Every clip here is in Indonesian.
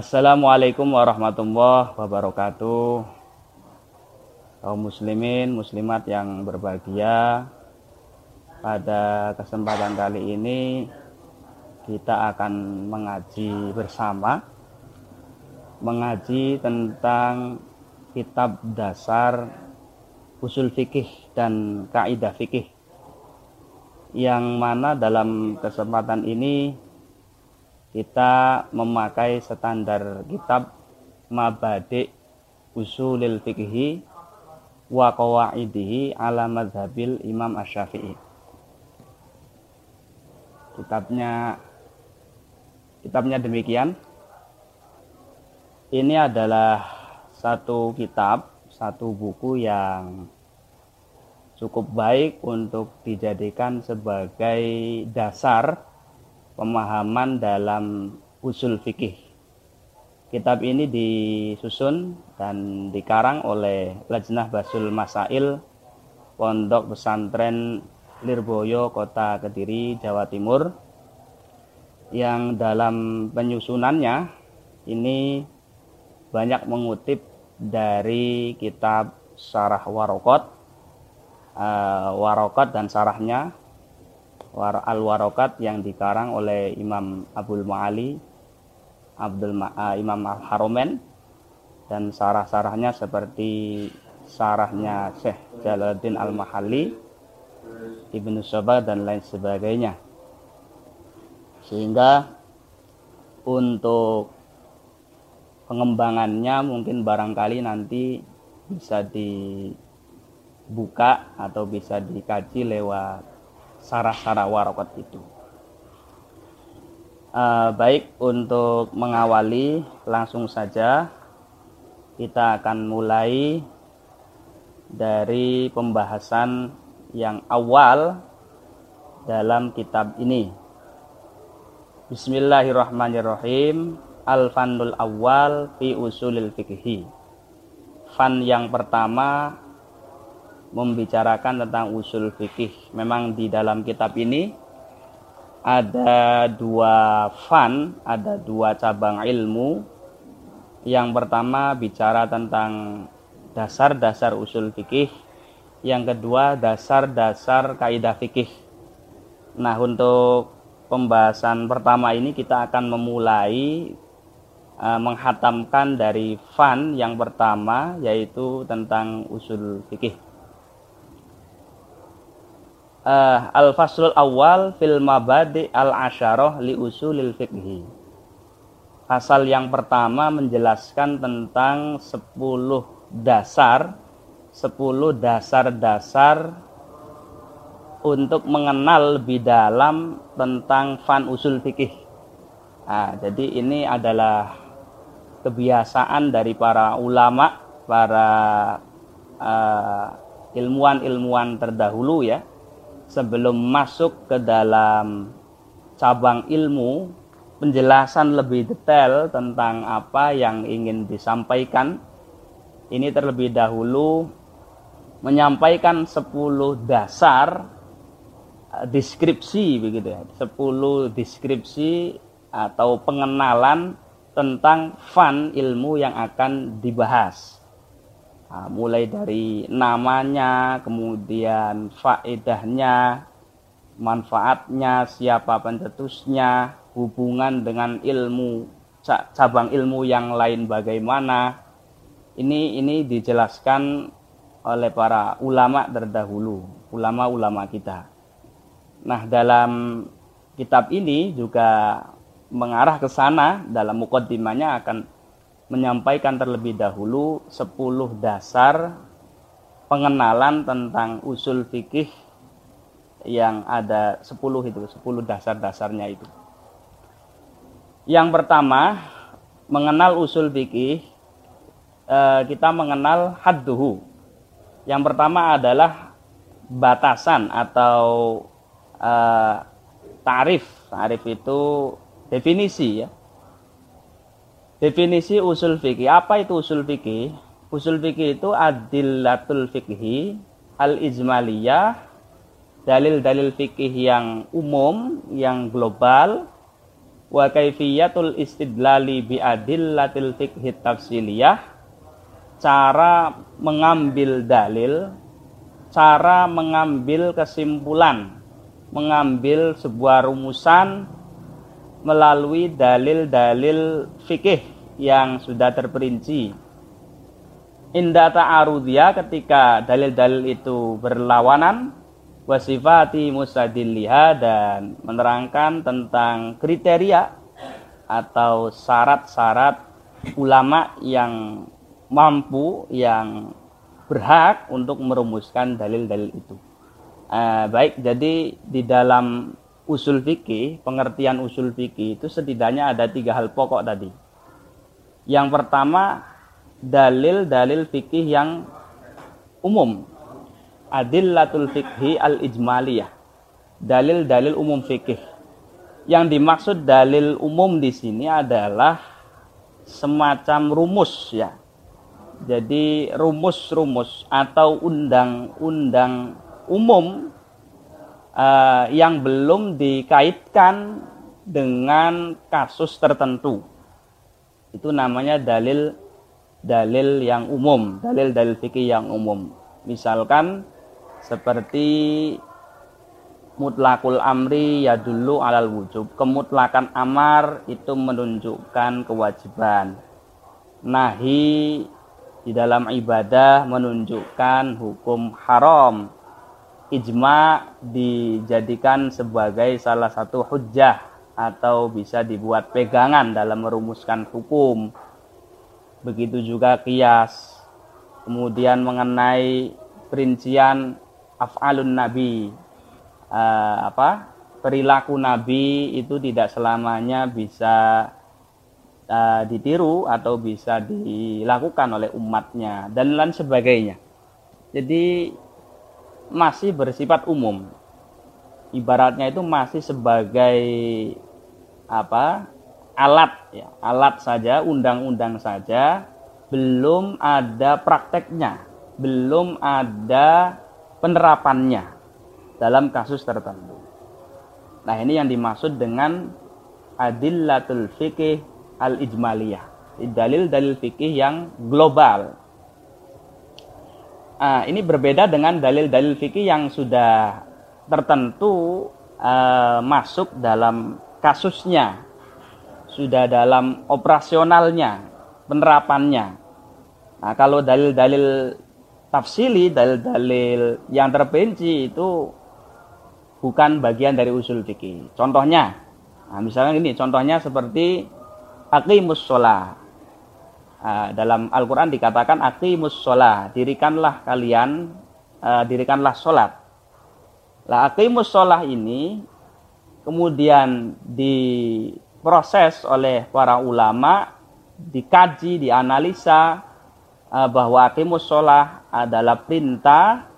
Assalamualaikum warahmatullahi wabarakatuh. Kaum muslimin, muslimat yang berbahagia. Pada kesempatan kali ini kita akan mengaji bersama mengaji tentang kitab dasar usul fikih dan kaidah fikih yang mana dalam kesempatan ini kita memakai standar kitab Mabadi Usulil Fikhi wa Qawaidihi ala madhabil Imam Asy-Syafi'i. Kitabnya kitabnya demikian. Ini adalah satu kitab, satu buku yang cukup baik untuk dijadikan sebagai dasar pemahaman dalam usul fikih. Kitab ini disusun dan dikarang oleh Lajnah Basul Masail Pondok Pesantren Lirboyo, Kota Kediri, Jawa Timur yang dalam penyusunannya ini banyak mengutip dari kitab Sarah Warokot, uh, Warokot dan sarahnya Al-Warokat yang dikarang oleh Imam Abdul Ma'ali Abdul Ma, uh, Imam Al-Haromen dan sarah-sarahnya seperti sarahnya Syekh Jalaluddin Al-Mahalli Ibnu Sabah dan lain sebagainya. Sehingga untuk pengembangannya mungkin barangkali nanti bisa dibuka atau bisa dikaji lewat sarah-sarah warokat itu. Uh, baik untuk mengawali langsung saja kita akan mulai dari pembahasan yang awal dalam kitab ini. Bismillahirrahmanirrahim. Al-Fanul Awal fi Usulil Fikhi. Fan yang pertama membicarakan tentang usul fikih. Memang di dalam kitab ini ada dua fan, ada dua cabang ilmu. Yang pertama bicara tentang dasar-dasar usul fikih. Yang kedua dasar-dasar kaidah fikih. Nah, untuk pembahasan pertama ini kita akan memulai uh, menghatamkan dari fan yang pertama yaitu tentang usul fikih uh, al-faslul awal fil mabadi al-asyarah li usulil fiqhi. Pasal yang pertama menjelaskan tentang 10 dasar 10 dasar-dasar untuk mengenal lebih dalam tentang fan usul fikih. Nah, jadi ini adalah kebiasaan dari para ulama, para uh, ilmuwan-ilmuwan terdahulu ya, sebelum masuk ke dalam cabang ilmu penjelasan lebih detail tentang apa yang ingin disampaikan. Ini terlebih dahulu menyampaikan 10 dasar eh, deskripsi begitu ya. 10 deskripsi atau pengenalan tentang fan ilmu yang akan dibahas Nah, mulai dari namanya, kemudian faedahnya, manfaatnya, siapa pencetusnya, hubungan dengan ilmu cabang ilmu yang lain bagaimana. Ini ini dijelaskan oleh para ulama terdahulu, ulama-ulama kita. Nah, dalam kitab ini juga mengarah ke sana dalam mukaddimahnya akan menyampaikan terlebih dahulu 10 dasar pengenalan tentang usul fikih yang ada 10 itu, 10 dasar-dasarnya itu. Yang pertama, mengenal usul fikih eh, kita mengenal hadduhu. Yang pertama adalah batasan atau eh, tarif. Tarif itu definisi ya Definisi usul fikih. Apa itu usul fikih? Usul fikih itu adillatul fikhi al-ijmaliyah dalil-dalil fikih yang umum, yang global wa kaifiyatul istidlali bi adillatil fiqhi tafsiliyah cara mengambil dalil cara mengambil kesimpulan mengambil sebuah rumusan melalui dalil-dalil fikih yang sudah terperinci inda ta'arudiyah ketika dalil-dalil itu berlawanan wasifati musadilliha dan menerangkan tentang kriteria atau syarat-syarat ulama yang mampu yang berhak untuk merumuskan dalil-dalil itu. Uh, baik, jadi di dalam usul fikih, pengertian usul fikih itu setidaknya ada tiga hal pokok tadi. Yang pertama, dalil-dalil fikih yang umum. Adillatul fikhi al ijmaliyah dalil-dalil umum fikih. Yang dimaksud dalil umum di sini adalah semacam rumus ya. Jadi rumus-rumus atau undang-undang umum uh, yang belum dikaitkan dengan kasus tertentu. Itu namanya dalil dalil yang umum dalil dalil fikih yang umum. Misalkan seperti mutlakul amri ya dulu alal wujub. Kemutlakan amar itu menunjukkan kewajiban. Nahi di dalam ibadah menunjukkan hukum haram ijma dijadikan sebagai salah satu hujah atau bisa dibuat pegangan dalam merumuskan hukum. Begitu juga kias kemudian mengenai perincian af'alun nabi. Uh, apa? Perilaku nabi itu tidak selamanya bisa uh, ditiru atau bisa dilakukan oleh umatnya dan lain sebagainya. Jadi masih bersifat umum ibaratnya itu masih sebagai apa alat ya alat saja undang-undang saja belum ada prakteknya belum ada penerapannya dalam kasus tertentu. Nah, ini yang dimaksud dengan adillatul fikih al-ijmaliyah. Dalil-dalil fikih yang global. Nah, ini berbeda dengan dalil-dalil fikih yang sudah tertentu uh, masuk dalam kasusnya, sudah dalam operasionalnya, penerapannya. Nah, kalau dalil-dalil tafsili dalil-dalil yang terperinci itu bukan bagian dari usul fikih. Contohnya, nah misalnya ini contohnya seperti aqimus sholah. Nah, dalam Al-Quran dikatakan aqimus sholah, dirikanlah kalian, uh, dirikanlah sholat. Lah aqimus sholah ini kemudian diproses oleh para ulama, dikaji, dianalisa, uh, bahwa aqimus sholah adalah perintah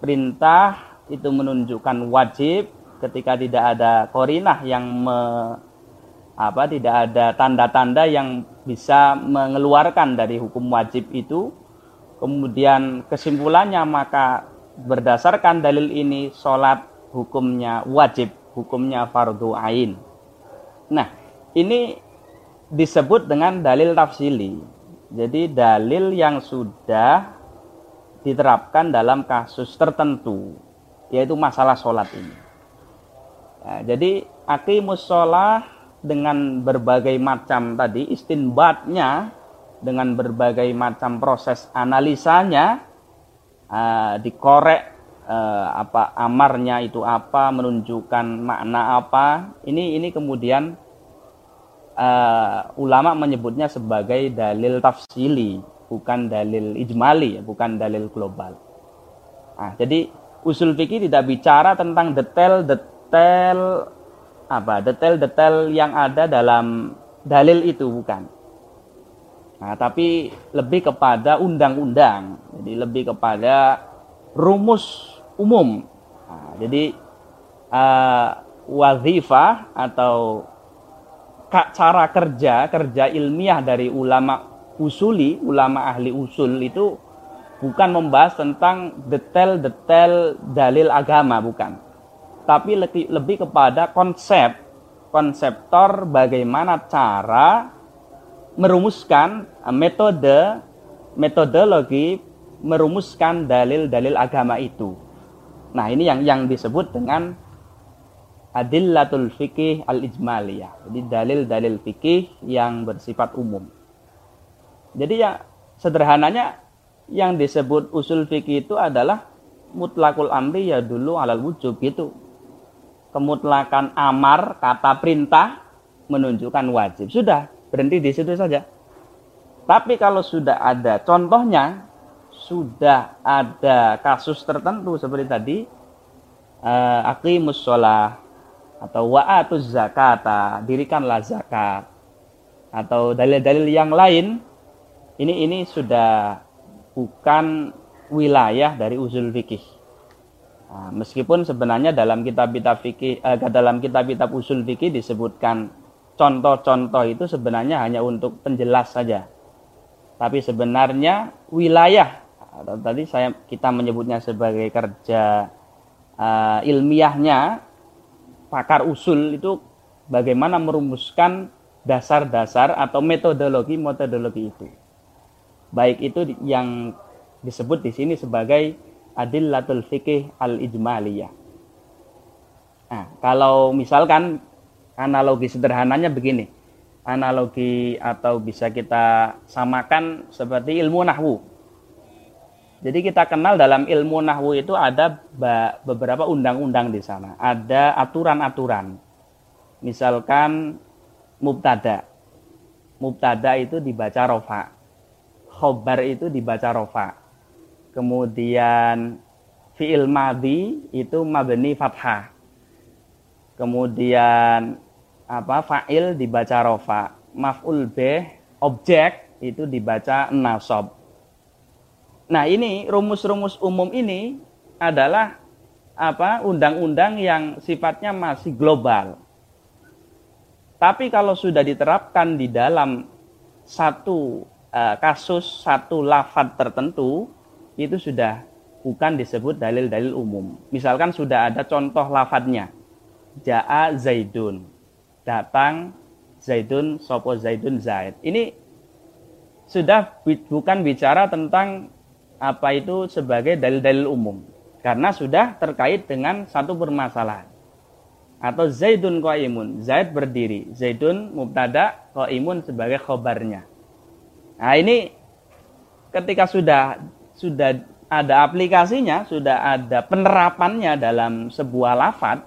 perintah itu menunjukkan wajib ketika tidak ada korinah yang me, apa tidak ada tanda-tanda yang bisa mengeluarkan dari hukum wajib itu. Kemudian kesimpulannya maka berdasarkan dalil ini sholat hukumnya wajib hukumnya fardu ain. Nah ini disebut dengan dalil tafsili. Jadi dalil yang sudah diterapkan dalam kasus tertentu, yaitu masalah sholat ini. Ya, jadi akimus sholat dengan berbagai macam tadi istinbatnya dengan berbagai macam proses analisanya uh, dikorek uh, apa amarnya itu apa menunjukkan makna apa ini ini kemudian uh, ulama menyebutnya sebagai dalil tafsili, bukan dalil ijmali, bukan dalil global. Nah, jadi usul fikih tidak bicara tentang detail-detail apa detail-detail yang ada dalam dalil itu bukan. Nah, tapi lebih kepada undang-undang, jadi lebih kepada rumus umum. Nah, jadi uh, wazifah atau cara kerja kerja ilmiah dari ulama usuli ulama ahli usul itu bukan membahas tentang detail-detail dalil agama bukan tapi lebih, kepada konsep konseptor bagaimana cara merumuskan eh, metode metodologi merumuskan dalil-dalil agama itu. Nah, ini yang yang disebut dengan adillatul fikih al-ijmaliyah. Jadi dalil-dalil fikih yang bersifat umum. Jadi ya sederhananya yang disebut usul fikih itu adalah mutlakul amri ya dulu alal wujub gitu. Kemutlakan amar kata perintah menunjukkan wajib. Sudah, berhenti di situ saja. Tapi kalau sudah ada contohnya, sudah ada kasus tertentu seperti tadi, uh, aqimus sholah, atau wa'atuz zakata, dirikanlah zakat. Atau dalil-dalil yang lain, ini ini sudah bukan wilayah dari usul fikih. Nah, meskipun sebenarnya dalam kitab-kitab fikih eh, dalam kitab-kitab usul fikih disebutkan contoh-contoh itu sebenarnya hanya untuk penjelas saja. Tapi sebenarnya wilayah atau tadi saya kita menyebutnya sebagai kerja uh, ilmiahnya pakar usul itu bagaimana merumuskan dasar-dasar atau metodologi-metodologi itu. Baik itu yang disebut di sini sebagai adillatul fikih al-ijmaliyah. Nah, kalau misalkan analogi sederhananya begini. Analogi atau bisa kita samakan seperti ilmu nahwu. Jadi kita kenal dalam ilmu nahwu itu ada beberapa undang-undang di sana, ada aturan-aturan. Misalkan mubtada. Mubtada itu dibaca rofa. Khobar itu dibaca rofa. Kemudian fi'il madhi itu mabni fathah. Kemudian apa fa'il dibaca rofa. Maf'ul bih objek itu dibaca nasab Nah, ini rumus-rumus umum ini adalah apa? undang-undang yang sifatnya masih global. Tapi kalau sudah diterapkan di dalam satu uh, kasus, satu lafad tertentu, itu sudah bukan disebut dalil-dalil umum. Misalkan sudah ada contoh lafadnya. Ja'a Zaidun. Datang Zaidun, sopo Zaidun Zaid. Ini sudah bukan bicara tentang apa itu sebagai dalil-dalil umum karena sudah terkait dengan satu permasalahan atau Zaidun qaimun Zaid berdiri Zaidun mubtada qaimun sebagai khobarnya nah ini ketika sudah sudah ada aplikasinya sudah ada penerapannya dalam sebuah lafad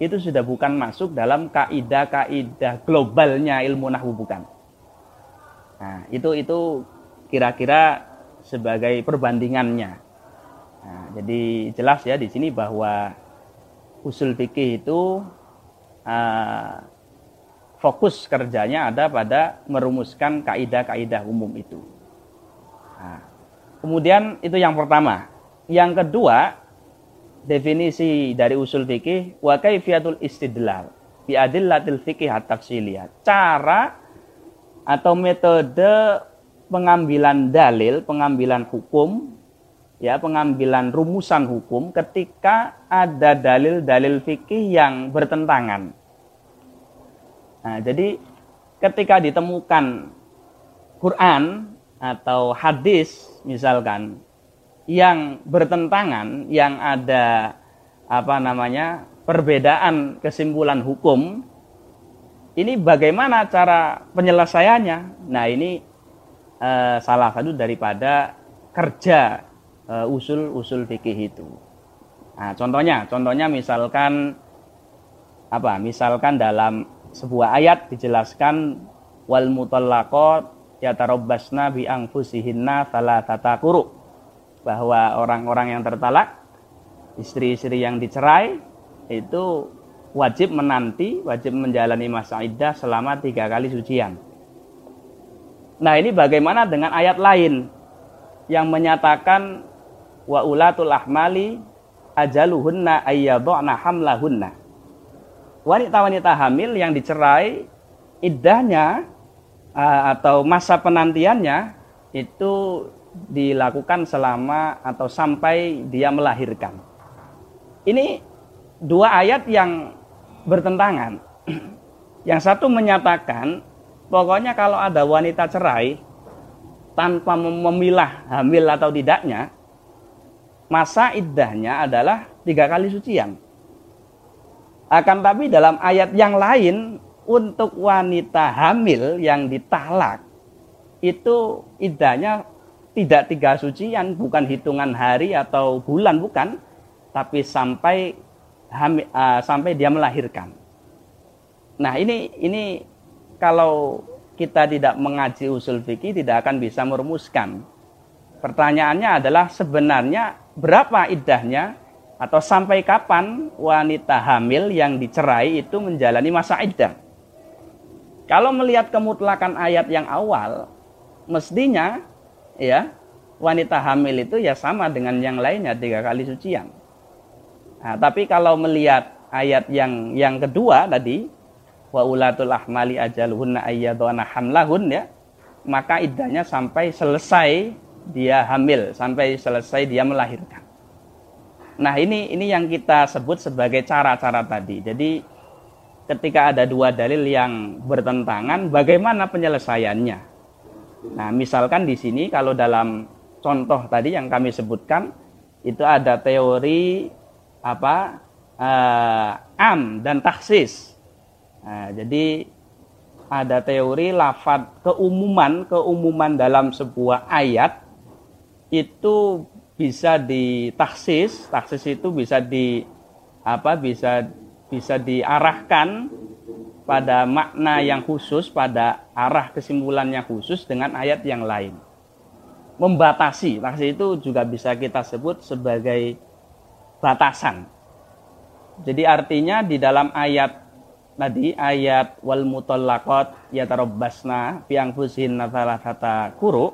itu sudah bukan masuk dalam kaidah-kaidah globalnya ilmu nahwu bukan nah itu itu kira-kira sebagai perbandingannya. Nah, jadi jelas ya di sini bahwa usul fikih itu uh, fokus kerjanya ada pada merumuskan kaidah-kaidah umum itu. Kemudian itu yang pertama. Yang kedua, definisi dari usul fikih wa kaifiyatul istidlal bi adillatil fikih at-tafsiliyah. Cara atau metode pengambilan dalil, pengambilan hukum, ya pengambilan rumusan hukum ketika ada dalil-dalil fikih yang bertentangan. Nah, jadi ketika ditemukan Quran atau hadis misalkan yang bertentangan, yang ada apa namanya perbedaan kesimpulan hukum, ini bagaimana cara penyelesaiannya? Nah ini uh, salah satu daripada kerja uh, usul-usul fikih itu. Nah, contohnya, contohnya misalkan apa? Misalkan dalam sebuah ayat dijelaskan wal mutallaqat yatarabbasna bi anfusihinna thalathata quru bahwa orang-orang yang tertalak istri-istri yang dicerai itu wajib menanti, wajib menjalani masa iddah selama tiga kali sucian. Nah ini bagaimana dengan ayat lain yang menyatakan wa ulatul ahmali ajaluhunna ayyadhna hamlahunna. Wanita-wanita hamil yang dicerai iddahnya atau masa penantiannya itu dilakukan selama atau sampai dia melahirkan. Ini dua ayat yang bertentangan. Yang satu menyatakan pokoknya kalau ada wanita cerai tanpa memilah hamil atau tidaknya, masa iddahnya adalah tiga kali sucian. Akan tapi dalam ayat yang lain untuk wanita hamil yang ditalak itu iddahnya tidak tiga sucian, bukan hitungan hari atau bulan, bukan, tapi sampai uh, sampai dia melahirkan. Nah ini ini kalau kita tidak mengaji usul fikih tidak akan bisa merumuskan. Pertanyaannya adalah sebenarnya berapa iddahnya atau sampai kapan wanita hamil yang dicerai itu menjalani masa iddah. Kalau melihat kemutlakan ayat yang awal, mestinya ya wanita hamil itu ya sama dengan yang lainnya tiga kali sucian. Nah, tapi kalau melihat ayat yang yang kedua tadi wa ulatul ahmali ajaluhunna ayyaduna hamlahun ya maka iddahnya sampai selesai dia hamil sampai selesai dia melahirkan. Nah, ini ini yang kita sebut sebagai cara-cara tadi. Jadi ketika ada dua dalil yang bertentangan, bagaimana penyelesaiannya? Nah, misalkan di sini kalau dalam contoh tadi yang kami sebutkan itu ada teori apa uh, am dan taksis. Nah, jadi ada teori lafad keumuman keumuman dalam sebuah ayat itu bisa ditaksis, taksis itu bisa di apa bisa bisa diarahkan pada makna yang khusus, pada arah kesimpulannya khusus dengan ayat yang lain membatasi. Taksi itu juga bisa kita sebut sebagai batasan. Jadi artinya di dalam ayat tadi ayat wal mutallaqat yatarabbasna fi anfusihin kata kuru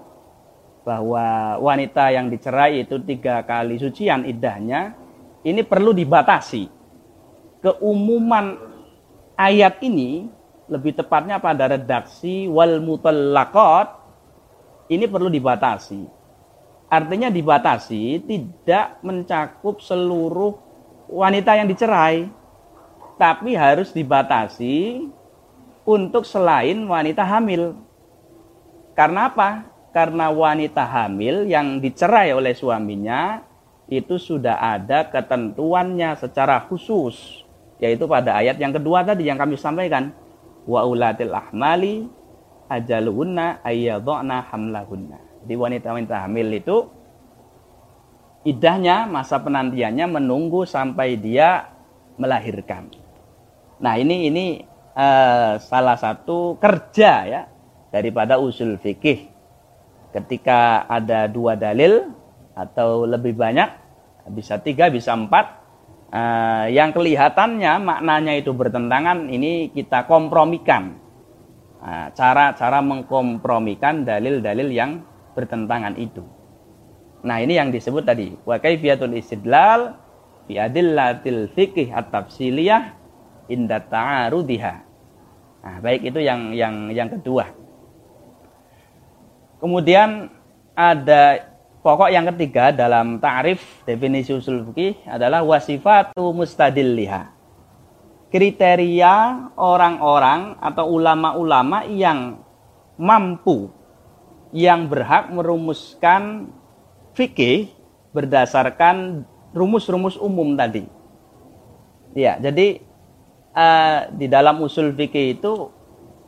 bahwa wanita yang dicerai itu tiga kali sucian idahnya ini perlu dibatasi. Keumuman ayat ini lebih tepatnya pada redaksi wal mutallaqat ini perlu dibatasi. Artinya dibatasi tidak mencakup seluruh wanita yang dicerai. Tapi harus dibatasi untuk selain wanita hamil. Karena apa? Karena wanita hamil yang dicerai oleh suaminya itu sudah ada ketentuannya secara khusus. Yaitu pada ayat yang kedua tadi yang kami sampaikan. Wa ulatil ahmali ajaluhunna ayyadhna hamlahunna. Di wanita-wanita hamil itu idahnya masa penantiannya menunggu sampai dia melahirkan. Nah, ini ini uh, salah satu kerja ya daripada usul fikih. Ketika ada dua dalil atau lebih banyak, bisa tiga, bisa empat, uh, yang kelihatannya maknanya itu bertentangan, ini kita kompromikan cara-cara mengkompromikan dalil-dalil yang bertentangan itu. Nah, ini yang disebut tadi wa istidlal fi adillatil fiqh at-tafsiliyah inda ta'arudiha. Nah, baik itu yang yang yang kedua. Kemudian ada pokok yang ketiga dalam ta'rif definisi usul fikih adalah wasifatu mustadilliha kriteria orang-orang atau ulama-ulama yang mampu yang berhak merumuskan fikih berdasarkan rumus-rumus umum tadi. Ya, jadi uh, di dalam usul fikih itu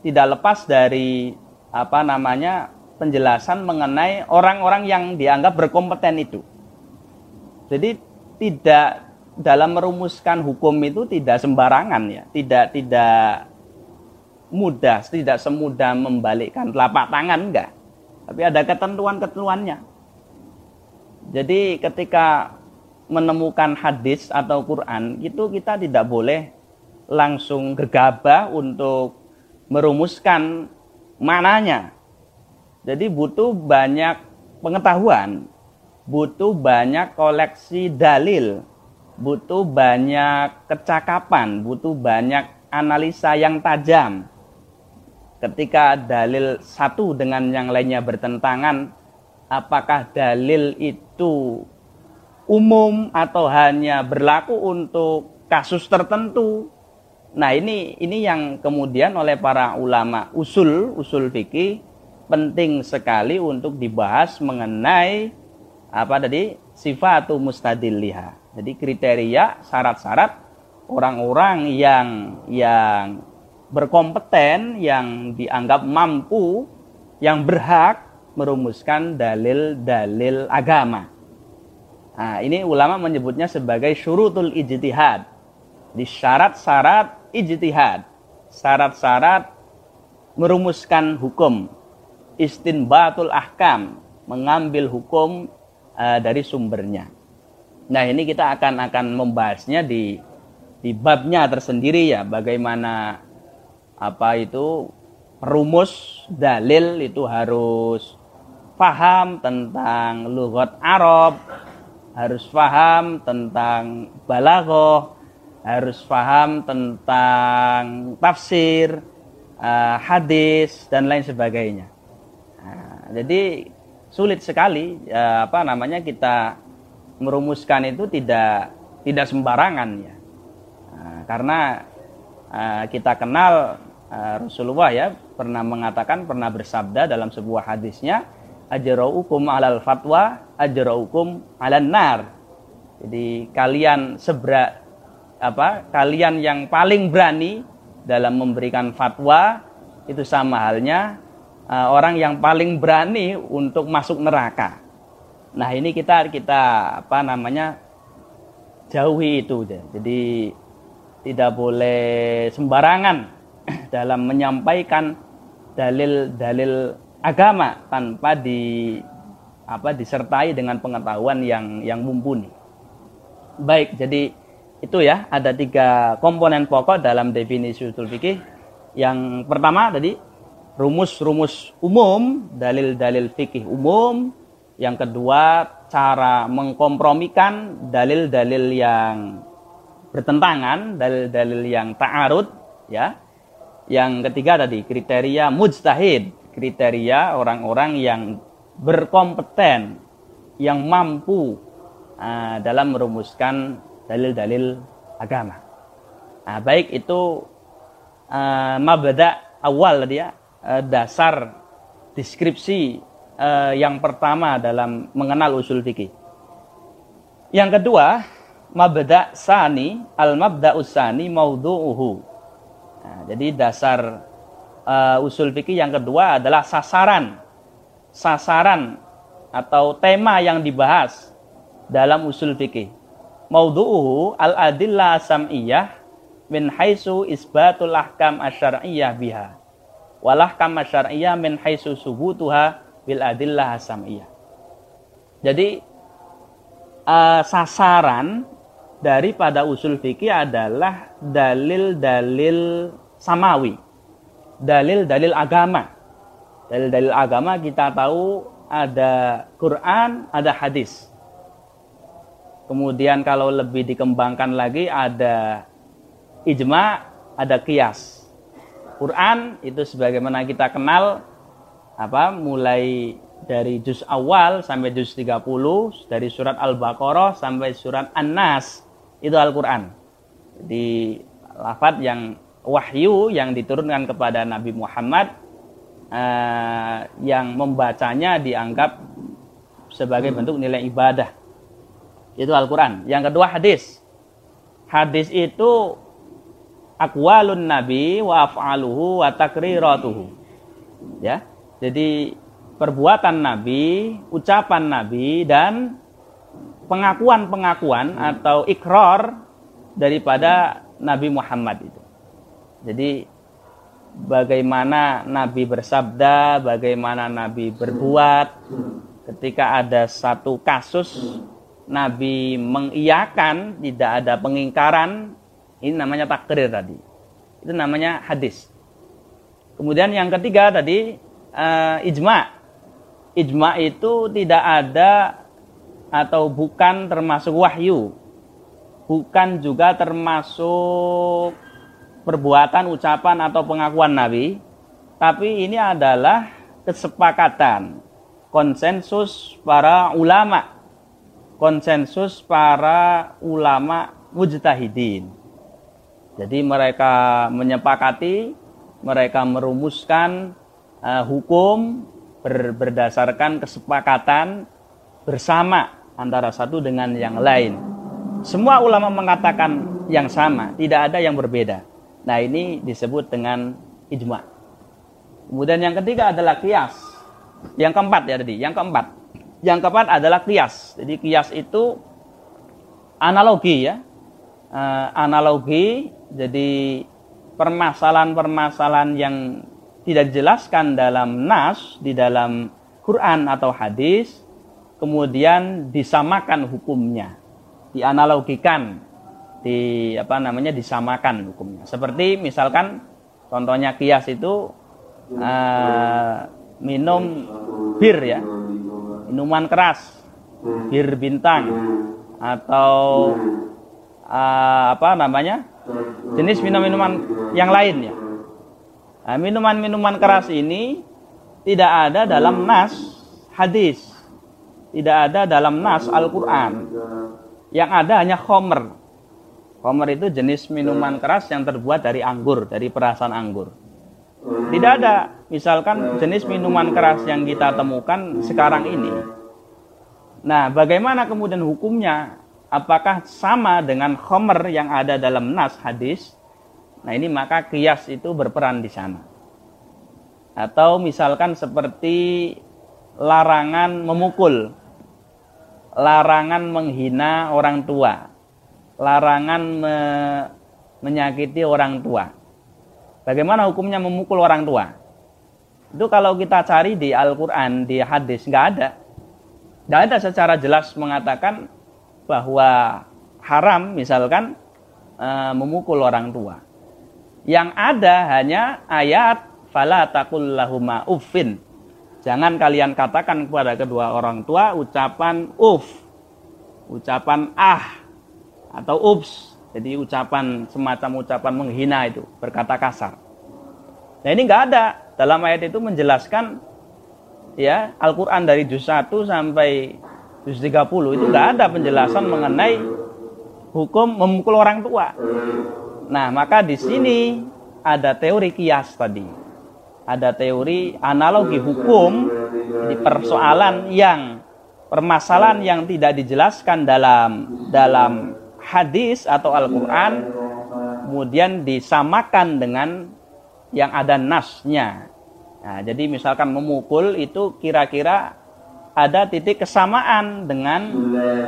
tidak lepas dari apa namanya penjelasan mengenai orang-orang yang dianggap berkompeten itu. Jadi tidak dalam merumuskan hukum itu tidak sembarangan ya, tidak tidak mudah, tidak semudah membalikkan telapak tangan enggak. Tapi ada ketentuan-ketentuannya. Jadi ketika menemukan hadis atau Quran itu kita tidak boleh langsung gegabah untuk merumuskan mananya. Jadi butuh banyak pengetahuan, butuh banyak koleksi dalil, butuh banyak kecakapan, butuh banyak analisa yang tajam. Ketika dalil satu dengan yang lainnya bertentangan, apakah dalil itu umum atau hanya berlaku untuk kasus tertentu? Nah, ini ini yang kemudian oleh para ulama usul usul fikih penting sekali untuk dibahas mengenai apa tadi sifatu mustadilliha. Jadi kriteria syarat-syarat orang-orang yang yang berkompeten, yang dianggap mampu, yang berhak merumuskan dalil-dalil agama. Nah, ini ulama menyebutnya sebagai syurutul ijtihad. Di syarat-syarat ijtihad, syarat-syarat merumuskan hukum, istinbatul ahkam, mengambil hukum uh, dari sumbernya. Nah, ini kita akan akan membahasnya di di babnya tersendiri ya, bagaimana apa itu perumus dalil itu harus paham tentang lugat Arab, harus paham tentang balaghah, harus paham tentang tafsir, uh, hadis dan lain sebagainya. Jadi sulit sekali uh, apa namanya kita merumuskan itu tidak tidak sembarangan ya. Nah, karena uh, kita kenal uh, Rasulullah ya pernah mengatakan pernah bersabda dalam sebuah hadisnya ajraukum alal fatwa ajraukum alan nar. Jadi kalian sebra apa kalian yang paling berani dalam memberikan fatwa itu sama halnya uh, orang yang paling berani untuk masuk neraka. Nah ini kita kita apa namanya jauhi itu, jadi tidak boleh sembarangan dalam menyampaikan dalil-dalil agama tanpa di apa disertai dengan pengetahuan yang yang mumpuni. Baik, jadi itu ya ada tiga komponen pokok dalam definisi usul fikih. Yang pertama tadi rumus-rumus umum, dalil-dalil fikih umum. Yang kedua cara mengkompromikan dalil-dalil yang bertentangan, dalil-dalil yang ta'arud ya. Yang ketiga tadi kriteria mujtahid, kriteria orang-orang yang berkompeten, yang mampu uh, dalam merumuskan dalil-dalil agama. Nah, baik itu uh, mabada awal dia uh, dasar deskripsi uh, yang pertama dalam mengenal usul fikih. Yang kedua, mabda sani al mabda usani maudhu'uhu. Nah, jadi dasar uh, usul fikih yang kedua adalah sasaran. Sasaran atau tema yang dibahas dalam usul fikih maudhu'uhu al-adillah sam'iyah min haitsu isbatul ahkam asyariyah biha wal ahkam asyariyah min haitsu subutuha bil adillah sam'iyah. Jadi uh, sasaran daripada usul fikih adalah dalil-dalil samawi. Dalil-dalil agama. Dalil-dalil agama kita tahu ada Quran, ada hadis. Kemudian kalau lebih dikembangkan lagi ada ijma, ada kias. Quran itu sebagaimana kita kenal apa mulai dari juz awal sampai juz 30 dari surat Al-Baqarah sampai surat An-Nas itu Al-Qur'an. Di lafaz yang wahyu yang diturunkan kepada Nabi Muhammad uh, yang membacanya dianggap sebagai bentuk nilai ibadah itu Al-Quran. Yang kedua hadis. Hadis itu akwalun nabi wa af'aluhu wa takriratuhu. Ya. Jadi perbuatan nabi, ucapan nabi dan pengakuan-pengakuan atau ikrar daripada Nabi Muhammad itu. Jadi bagaimana Nabi bersabda, bagaimana Nabi berbuat ketika ada satu kasus Nabi mengiyakan, tidak ada pengingkaran, ini namanya takdir tadi. Itu namanya hadis. Kemudian yang ketiga tadi uh, ijma. Ijma itu tidak ada atau bukan termasuk wahyu. Bukan juga termasuk perbuatan, ucapan atau pengakuan Nabi. Tapi ini adalah kesepakatan, konsensus para ulama konsensus para ulama mujtahidin. Jadi mereka menyepakati, mereka merumuskan uh, hukum ber, berdasarkan kesepakatan bersama antara satu dengan yang lain. Semua ulama mengatakan yang sama, tidak ada yang berbeda. Nah ini disebut dengan ijma. Kemudian yang ketiga adalah kias. Yang keempat ya tadi, yang keempat. Yang keempat adalah kias. Jadi kias itu analogi ya. Uh, analogi jadi permasalahan-permasalahan yang tidak dijelaskan dalam nas di dalam Quran atau hadis kemudian disamakan hukumnya. Dianalogikan di apa namanya disamakan hukumnya. Seperti misalkan contohnya kias itu uh, minum bir ya. Minuman keras bir bintang atau uh, apa namanya jenis minum-minuman yang lain ya. Nah, minuman-minuman keras ini tidak ada dalam nas hadis. Tidak ada dalam nas Al-Quran. Yang ada hanya khomer khomer itu jenis minuman keras yang terbuat dari anggur dari perasan anggur. Tidak ada misalkan jenis minuman keras yang kita temukan sekarang ini. Nah bagaimana kemudian hukumnya apakah sama dengan khomer yang ada dalam nas hadis? Nah ini maka kias itu berperan di sana. Atau misalkan seperti larangan memukul, larangan menghina orang tua, larangan me menyakiti orang tua. Bagaimana hukumnya memukul orang tua? Itu kalau kita cari di Al-Quran, di hadis, nggak ada. Nggak ada secara jelas mengatakan bahwa haram misalkan e, memukul orang tua. Yang ada hanya ayat fala takul lahuma uffin. Jangan kalian katakan kepada kedua orang tua ucapan uf, ucapan ah atau ups. Jadi ucapan semacam ucapan menghina itu, berkata kasar. Nah ini nggak ada dalam ayat itu menjelaskan ya Al-Quran dari juz 1 sampai juz 30 itu nggak ada penjelasan mengenai hukum memukul orang tua. Nah, maka di sini ada teori kias tadi. Ada teori analogi hukum di persoalan yang permasalahan yang tidak dijelaskan dalam dalam hadis atau Al-Qur'an kemudian disamakan dengan yang ada nasnya. Nah, jadi misalkan memukul itu kira-kira ada titik kesamaan dengan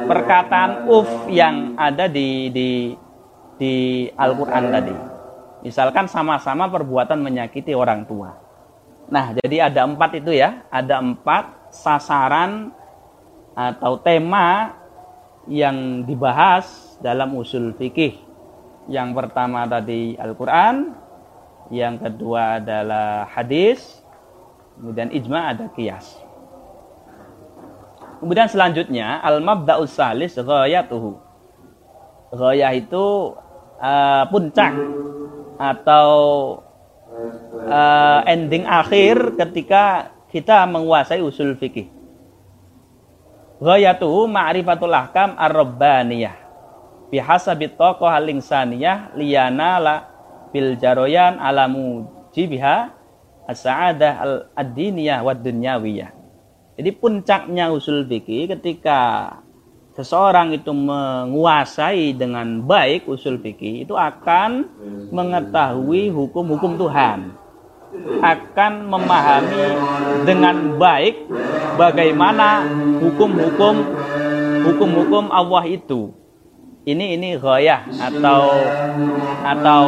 perkataan uf yang ada di di di Al-Qur'an tadi. Misalkan sama-sama perbuatan menyakiti orang tua. Nah, jadi ada empat itu ya, ada empat sasaran atau tema yang dibahas dalam usul fikih. Yang pertama tadi Al-Quran, yang kedua adalah hadis, kemudian ijma ada kias. Kemudian selanjutnya al-mabda'us salis ghayatuhu. Ghayah itu uh, puncak atau uh, ending akhir ketika kita menguasai usul fikih. Ghayatuhu ma'rifatul ahkam ar-rabbaniyah. Bihasabi tokoh al-insaniyah liyana la bil jaroyan alamu jibiha as-sa'adah al-addiniyah wa dunyawiyah jadi puncaknya usul fikih ketika seseorang itu menguasai dengan baik usul fikih itu akan mengetahui hukum-hukum Tuhan. Akan memahami dengan baik bagaimana hukum-hukum hukum-hukum Allah itu. Ini ini goyah atau atau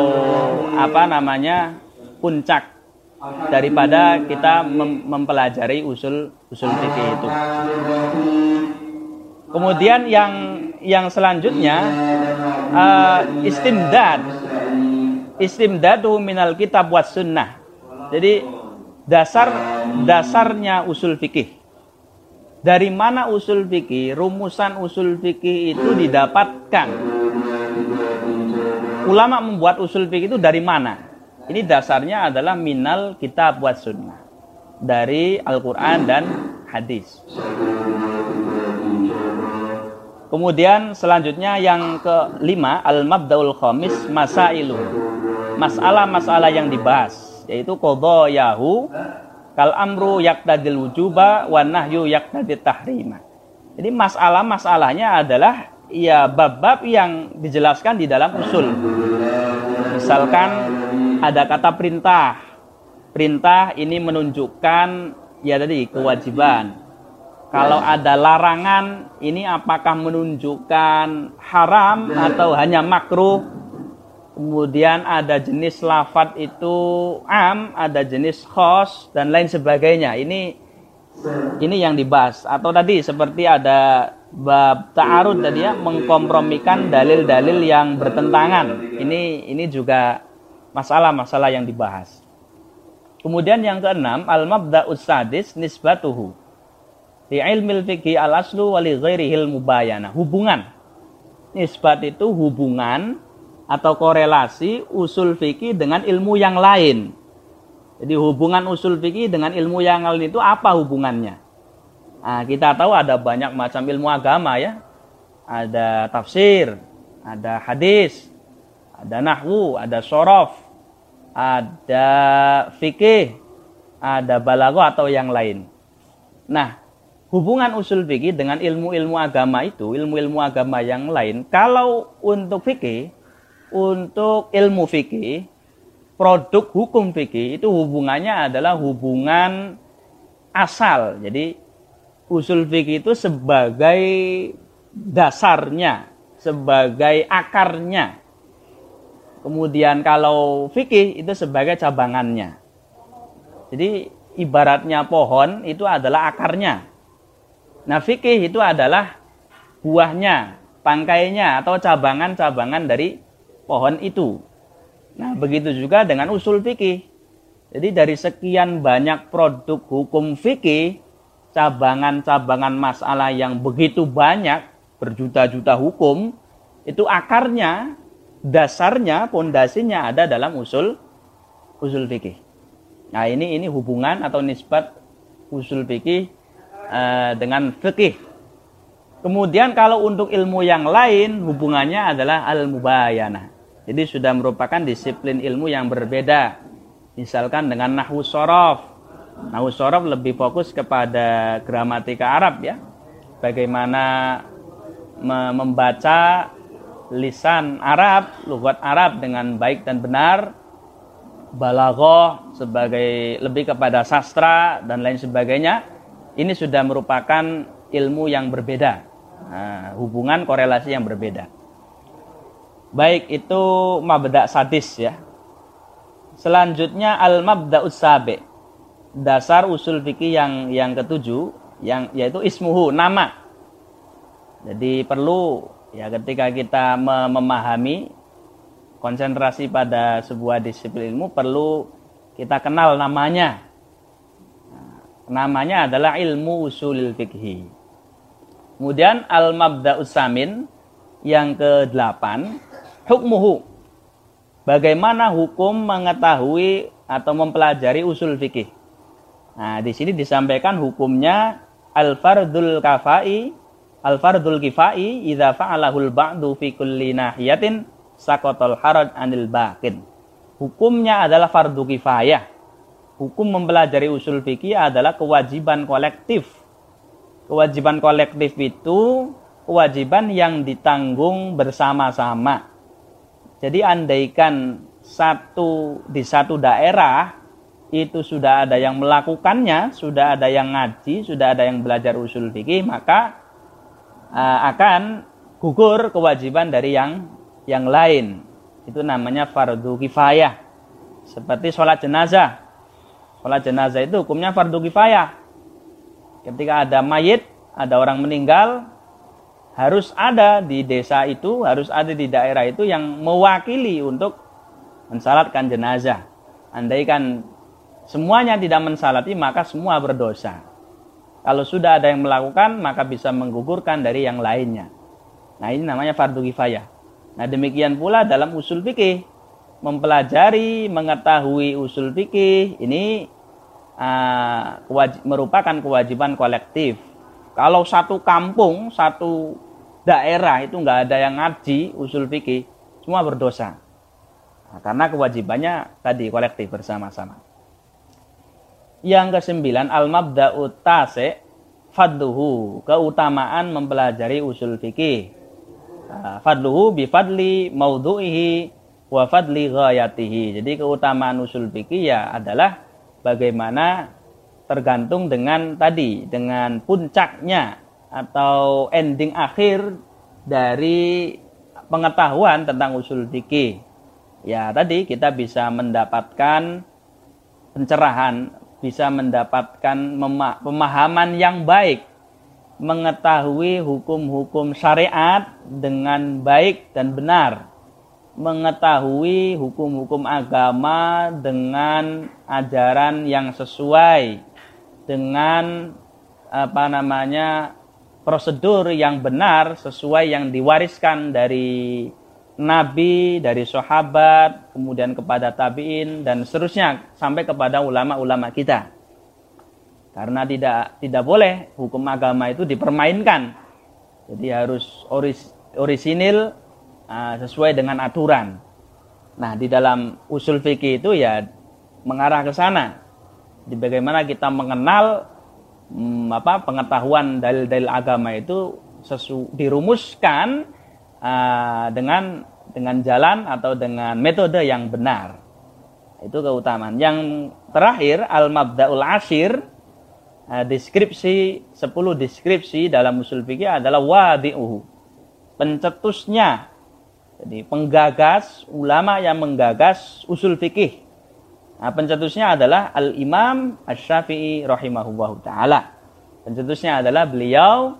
apa namanya puncak daripada kita mem mempelajari usul usul fikih itu. Kemudian yang yang selanjutnya uh, istimdad. Istimdadu minal kitab buat sunnah. Jadi dasar dasarnya usul fikih. Dari mana usul fikih? Rumusan usul fikih itu didapatkan. Ulama membuat usul fikih itu dari mana? Ini dasarnya adalah minal kitab buat sunnah. Dari Al-Quran dan hadis. Kemudian selanjutnya yang kelima al-mabdaul khamis masailu. Masalah-masalah yang dibahas yaitu yahu kal amru yaktadil wujuba wa nahyu yaktadit tahrima. Jadi masalah-masalahnya adalah ya bab-bab yang dijelaskan di dalam usul. Misalkan ada kata perintah. Perintah ini menunjukkan ya tadi kewajiban kalau ada larangan, ini apakah menunjukkan haram atau hanya makruh? Kemudian ada jenis lafat itu am, ada jenis khos dan lain sebagainya. Ini ini yang dibahas. Atau tadi seperti ada bab ta'arud tadi ya mengkompromikan dalil-dalil yang bertentangan. Ini ini juga masalah-masalah yang dibahas. Kemudian yang keenam al-mabda'us sadis nisbatuhu di ilmil fikih al aslu wali ghairihil mubayana. Hubungan. Nisbat itu hubungan atau korelasi usul fikih dengan ilmu yang lain. Jadi hubungan usul fikih dengan ilmu yang lain itu apa hubungannya? Nah, kita tahu ada banyak macam ilmu agama ya. Ada tafsir, ada hadis, ada nahwu, ada sorof, ada fikih, ada balago atau yang lain. Nah, hubungan usul fikih dengan ilmu-ilmu agama itu, ilmu-ilmu agama yang lain, kalau untuk fikih, untuk ilmu fikih, produk hukum fikih itu hubungannya adalah hubungan asal. Jadi usul fikih itu sebagai dasarnya, sebagai akarnya. Kemudian kalau fikih itu sebagai cabangannya. Jadi ibaratnya pohon itu adalah akarnya. Nah, fikih itu adalah buahnya, pangkainya atau cabangan-cabangan dari pohon itu. Nah, begitu juga dengan usul fikih. Jadi dari sekian banyak produk hukum fikih, cabangan-cabangan masalah yang begitu banyak, berjuta-juta hukum, itu akarnya, dasarnya, pondasinya ada dalam usul usul fikih. Nah, ini ini hubungan atau nisbat usul fikih uh, dengan fikih. Kemudian kalau untuk ilmu yang lain hubungannya adalah al-mubayana. Jadi sudah merupakan disiplin ilmu yang berbeda. Misalkan dengan nahwu sorof. Nahwu sorof lebih fokus kepada gramatika Arab ya. Bagaimana membaca lisan Arab, lugat Arab dengan baik dan benar. Balagoh sebagai lebih kepada sastra dan lain sebagainya ini sudah merupakan ilmu yang berbeda, nah, hubungan korelasi yang berbeda. Baik itu mabda sadis ya. Selanjutnya al mabda usabe, dasar usul fikih yang yang ketujuh, yang yaitu ismuhu nama. Jadi perlu ya ketika kita memahami konsentrasi pada sebuah disiplin ilmu perlu kita kenal namanya namanya adalah ilmu usulil fikhi. Kemudian al-mabda usamin yang ke-8 hukmuhu. Bagaimana hukum mengetahui atau mempelajari usul fikih. Nah, di sini disampaikan hukumnya al-fardul kafai al-fardul kifai idza fa'alahul ba'du fi kulli nahiyatin saqatal haraj anil baqin. Hukumnya adalah fardu kifayah hukum mempelajari usul fikih adalah kewajiban kolektif. Kewajiban kolektif itu kewajiban yang ditanggung bersama-sama. Jadi andaikan satu di satu daerah itu sudah ada yang melakukannya, sudah ada yang ngaji, sudah ada yang belajar usul fikih, maka uh, akan gugur kewajiban dari yang yang lain. Itu namanya fardu kifayah. Seperti sholat jenazah. Sholat jenazah itu hukumnya fardu kifayah. Ketika ada mayit, ada orang meninggal, harus ada di desa itu, harus ada di daerah itu yang mewakili untuk mensalatkan jenazah. Andaikan semuanya tidak mensalati, maka semua berdosa. Kalau sudah ada yang melakukan, maka bisa menggugurkan dari yang lainnya. Nah ini namanya fardu kifayah. Nah demikian pula dalam usul fikih mempelajari, mengetahui usul fikih ini uh, kewajib, merupakan kewajiban kolektif. Kalau satu kampung, satu daerah itu nggak ada yang ngaji usul fikih, semua berdosa. Nah, karena kewajibannya tadi kolektif bersama-sama. Yang kesembilan al-mabda'u tase fadluhu, keutamaan mempelajari usul fikih. Fadluhu bi fadli maudhu'ihi wa fadli ghayatihi. Jadi keutamaan usul fikih ya adalah bagaimana tergantung dengan tadi dengan puncaknya atau ending akhir dari pengetahuan tentang usul fikih. Ya, tadi kita bisa mendapatkan pencerahan, bisa mendapatkan pemahaman yang baik, mengetahui hukum-hukum syariat dengan baik dan benar, mengetahui hukum-hukum agama dengan ajaran yang sesuai dengan apa namanya prosedur yang benar sesuai yang diwariskan dari nabi, dari sahabat, kemudian kepada tabiin dan seterusnya sampai kepada ulama-ulama kita. Karena tidak tidak boleh hukum agama itu dipermainkan. Jadi harus oris, orisinil uh, sesuai dengan aturan. Nah, di dalam usul fikih itu ya mengarah ke sana. Di bagaimana kita mengenal hmm, apa pengetahuan dalil-dalil agama itu sesu, dirumuskan uh, dengan dengan jalan atau dengan metode yang benar. Itu keutamaan. Yang terakhir al-mabdaul ashir uh, deskripsi 10 deskripsi dalam usul fikih adalah wadi'uhu. Pencetusnya. Jadi penggagas ulama yang menggagas usul fikih Nah, pencetusnya adalah Al-Imam Asy-Syafi'i rahimahullahu taala. Pencetusnya adalah beliau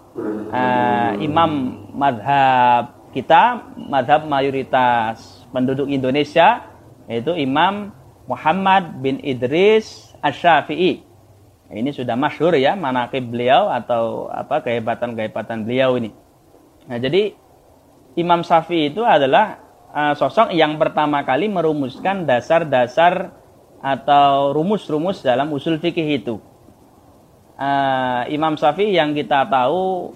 uh, imam madhab kita, madhab mayoritas penduduk Indonesia, yaitu Imam Muhammad bin Idris Asy-Syafi'i. Ini sudah masyhur ya manakib beliau atau apa kehebatan-kehebatan beliau ini. Nah, jadi Imam Syafi'i itu adalah uh, sosok yang pertama kali merumuskan dasar-dasar atau rumus-rumus dalam usul fikih itu. Uh, Imam Syafi'i yang kita tahu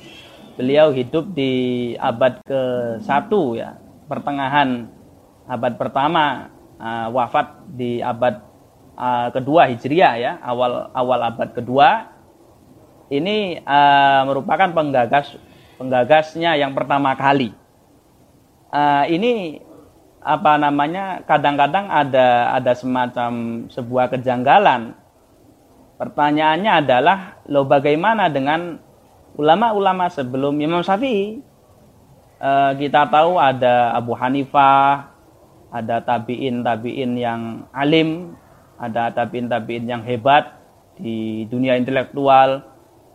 beliau hidup di abad ke-1 ya, pertengahan abad pertama, uh, wafat di abad uh, kedua Hijriah ya, awal awal abad kedua. Ini uh, merupakan penggagas penggagasnya yang pertama kali. Uh, ini apa namanya kadang-kadang ada ada semacam sebuah kejanggalan. Pertanyaannya adalah lo bagaimana dengan ulama-ulama sebelum Imam Syafi'i? E, kita tahu ada Abu Hanifah, ada tabiin tabiin yang alim, ada tabiin tabiin yang hebat di dunia intelektual,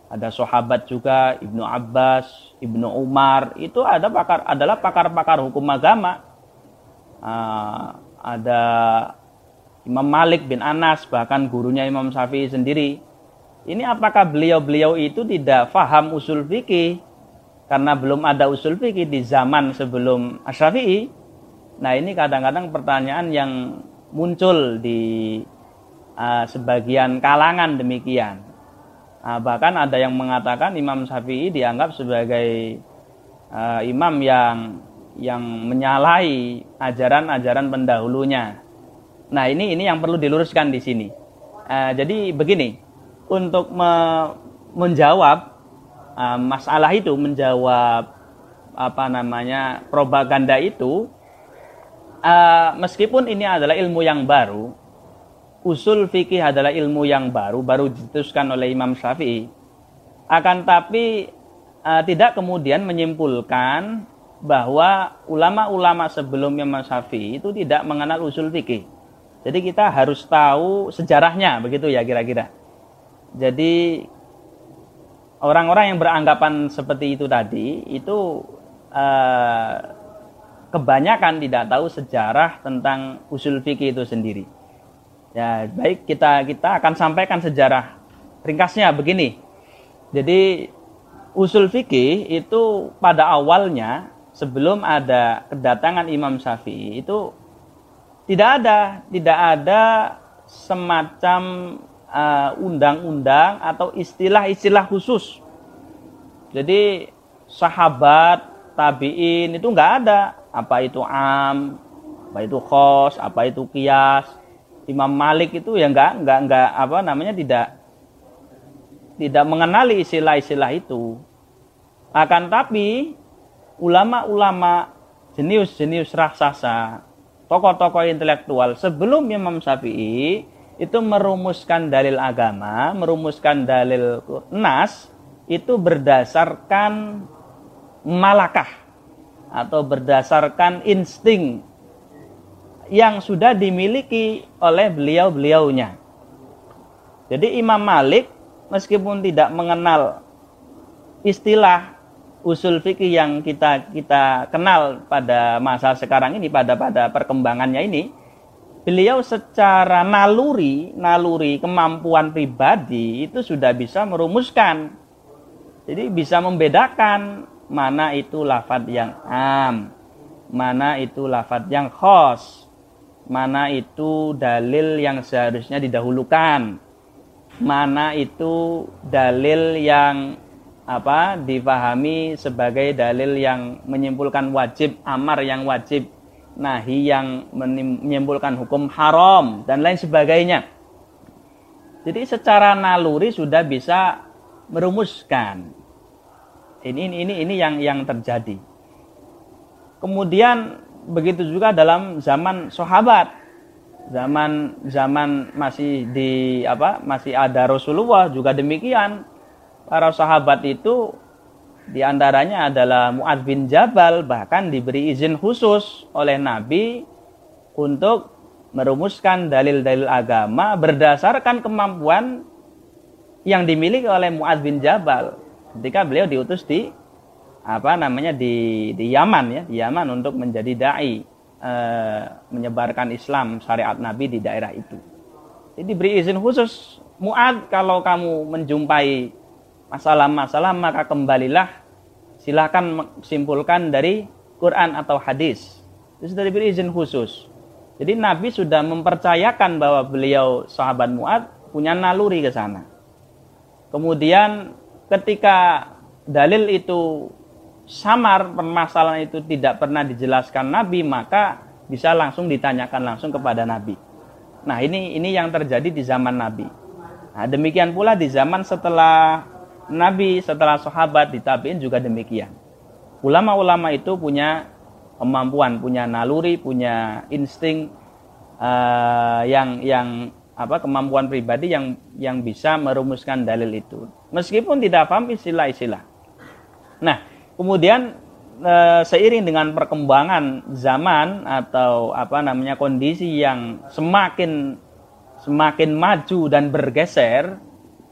ada sahabat juga Ibnu Abbas, Ibnu Umar, itu ada pakar adalah pakar-pakar hukum agama uh, ada Imam Malik bin Anas bahkan gurunya Imam Syafi'i sendiri ini apakah beliau-beliau itu tidak faham usul fikih karena belum ada usul fikih di zaman sebelum Asy-Syafi'i nah ini kadang-kadang pertanyaan yang muncul di uh, sebagian kalangan demikian uh, bahkan ada yang mengatakan Imam Syafi'i dianggap sebagai uh, imam yang yang menyalahi ajaran-ajaran pendahulunya. Nah, ini ini yang perlu diluruskan di sini. Uh, jadi begini, untuk me menjawab uh, masalah itu, menjawab apa namanya propaganda itu, uh, meskipun ini adalah ilmu yang baru, usul fikih adalah ilmu yang baru, baru diteruskan oleh Imam Syafi'i. Akan tapi uh, tidak kemudian menyimpulkan bahwa ulama-ulama sebelumnya Mas Syafi'i itu tidak mengenal usul fikih. Jadi kita harus tahu sejarahnya begitu ya kira-kira. Jadi orang-orang yang beranggapan seperti itu tadi itu eh, kebanyakan tidak tahu sejarah tentang usul fikih itu sendiri. Ya, baik kita kita akan sampaikan sejarah ringkasnya begini. Jadi usul fikih itu pada awalnya sebelum ada kedatangan Imam Syafi'i itu tidak ada tidak ada semacam undang-undang uh, atau istilah-istilah khusus. Jadi sahabat tabiin itu nggak ada apa itu am, apa itu khos, apa itu kias. Imam Malik itu ya nggak nggak nggak apa namanya tidak tidak mengenali istilah-istilah itu. Akan tapi ulama-ulama jenius-jenius raksasa, tokoh-tokoh intelektual sebelum Imam Syafi'i itu merumuskan dalil agama, merumuskan dalil nas itu berdasarkan malakah atau berdasarkan insting yang sudah dimiliki oleh beliau-beliaunya. Jadi Imam Malik meskipun tidak mengenal istilah usul fikih yang kita kita kenal pada masa sekarang ini pada pada perkembangannya ini beliau secara naluri naluri kemampuan pribadi itu sudah bisa merumuskan. Jadi bisa membedakan mana itu lafadz yang am mana itu lafadz yang khos mana itu dalil yang seharusnya didahulukan mana itu dalil yang apa dipahami sebagai dalil yang menyimpulkan wajib amar yang wajib nahi yang menyimpulkan hukum haram dan lain sebagainya. Jadi secara naluri sudah bisa merumuskan. Ini ini ini yang yang terjadi. Kemudian begitu juga dalam zaman sahabat. Zaman zaman masih di apa masih ada Rasulullah juga demikian. Para sahabat itu di antaranya adalah Mu'ad bin Jabal bahkan diberi izin khusus oleh Nabi untuk merumuskan dalil-dalil agama berdasarkan kemampuan yang dimiliki oleh Mu'ad bin Jabal ketika beliau diutus di apa namanya di di Yaman ya di Yaman untuk menjadi dai e, menyebarkan Islam syariat Nabi di daerah itu. Jadi diberi izin khusus Mu'ad kalau kamu menjumpai masalah-masalah maka kembalilah. Silahkan simpulkan dari Quran atau hadis. Itu sudah diberi izin khusus. Jadi Nabi sudah mempercayakan bahwa beliau sahabat Mu'ad punya naluri ke sana. Kemudian ketika dalil itu samar permasalahan itu tidak pernah dijelaskan Nabi maka bisa langsung ditanyakan langsung kepada Nabi. Nah ini ini yang terjadi di zaman Nabi. Nah demikian pula di zaman setelah Nabi setelah sahabat ditabiin juga demikian. Ulama-ulama itu punya kemampuan, punya naluri, punya insting uh, yang yang apa kemampuan pribadi yang yang bisa merumuskan dalil itu. Meskipun tidak paham istilah-istilah. Nah, kemudian uh, seiring dengan perkembangan zaman atau apa namanya kondisi yang semakin semakin maju dan bergeser,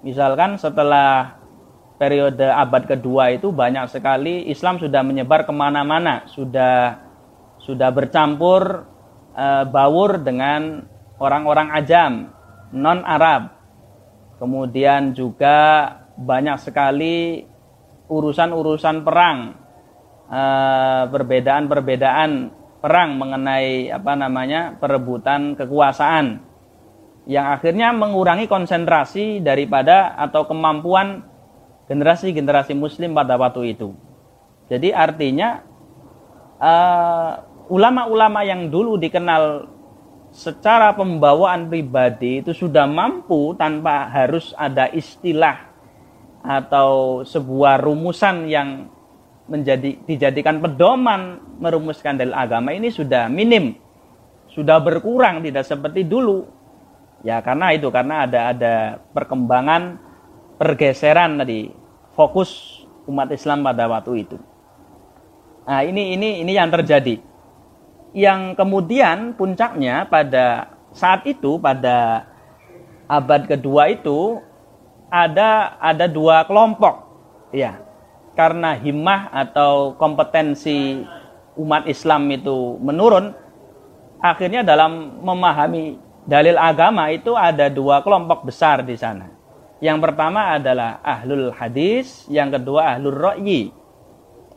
misalkan setelah periode abad kedua itu banyak sekali. Islam sudah menyebar ke mana-mana, sudah sudah bercampur e, baur dengan orang-orang ajam, non Arab. Kemudian juga banyak sekali urusan-urusan perang, eh, perbedaan-perbedaan perang mengenai apa namanya perebutan kekuasaan. Yang akhirnya mengurangi konsentrasi daripada atau kemampuan generasi-generasi muslim pada waktu itu. Jadi artinya uh, ulama-ulama yang dulu dikenal secara pembawaan pribadi itu sudah mampu tanpa harus ada istilah atau sebuah rumusan yang menjadi dijadikan pedoman merumuskan dalil agama ini sudah minim. Sudah berkurang tidak seperti dulu. Ya karena itu karena ada ada perkembangan pergeseran tadi fokus umat Islam pada waktu itu. Nah, ini ini ini yang terjadi. Yang kemudian puncaknya pada saat itu pada abad kedua itu ada ada dua kelompok ya karena himmah atau kompetensi umat Islam itu menurun akhirnya dalam memahami dalil agama itu ada dua kelompok besar di sana yang pertama adalah ahlul hadis, yang kedua ahlul ro'yi.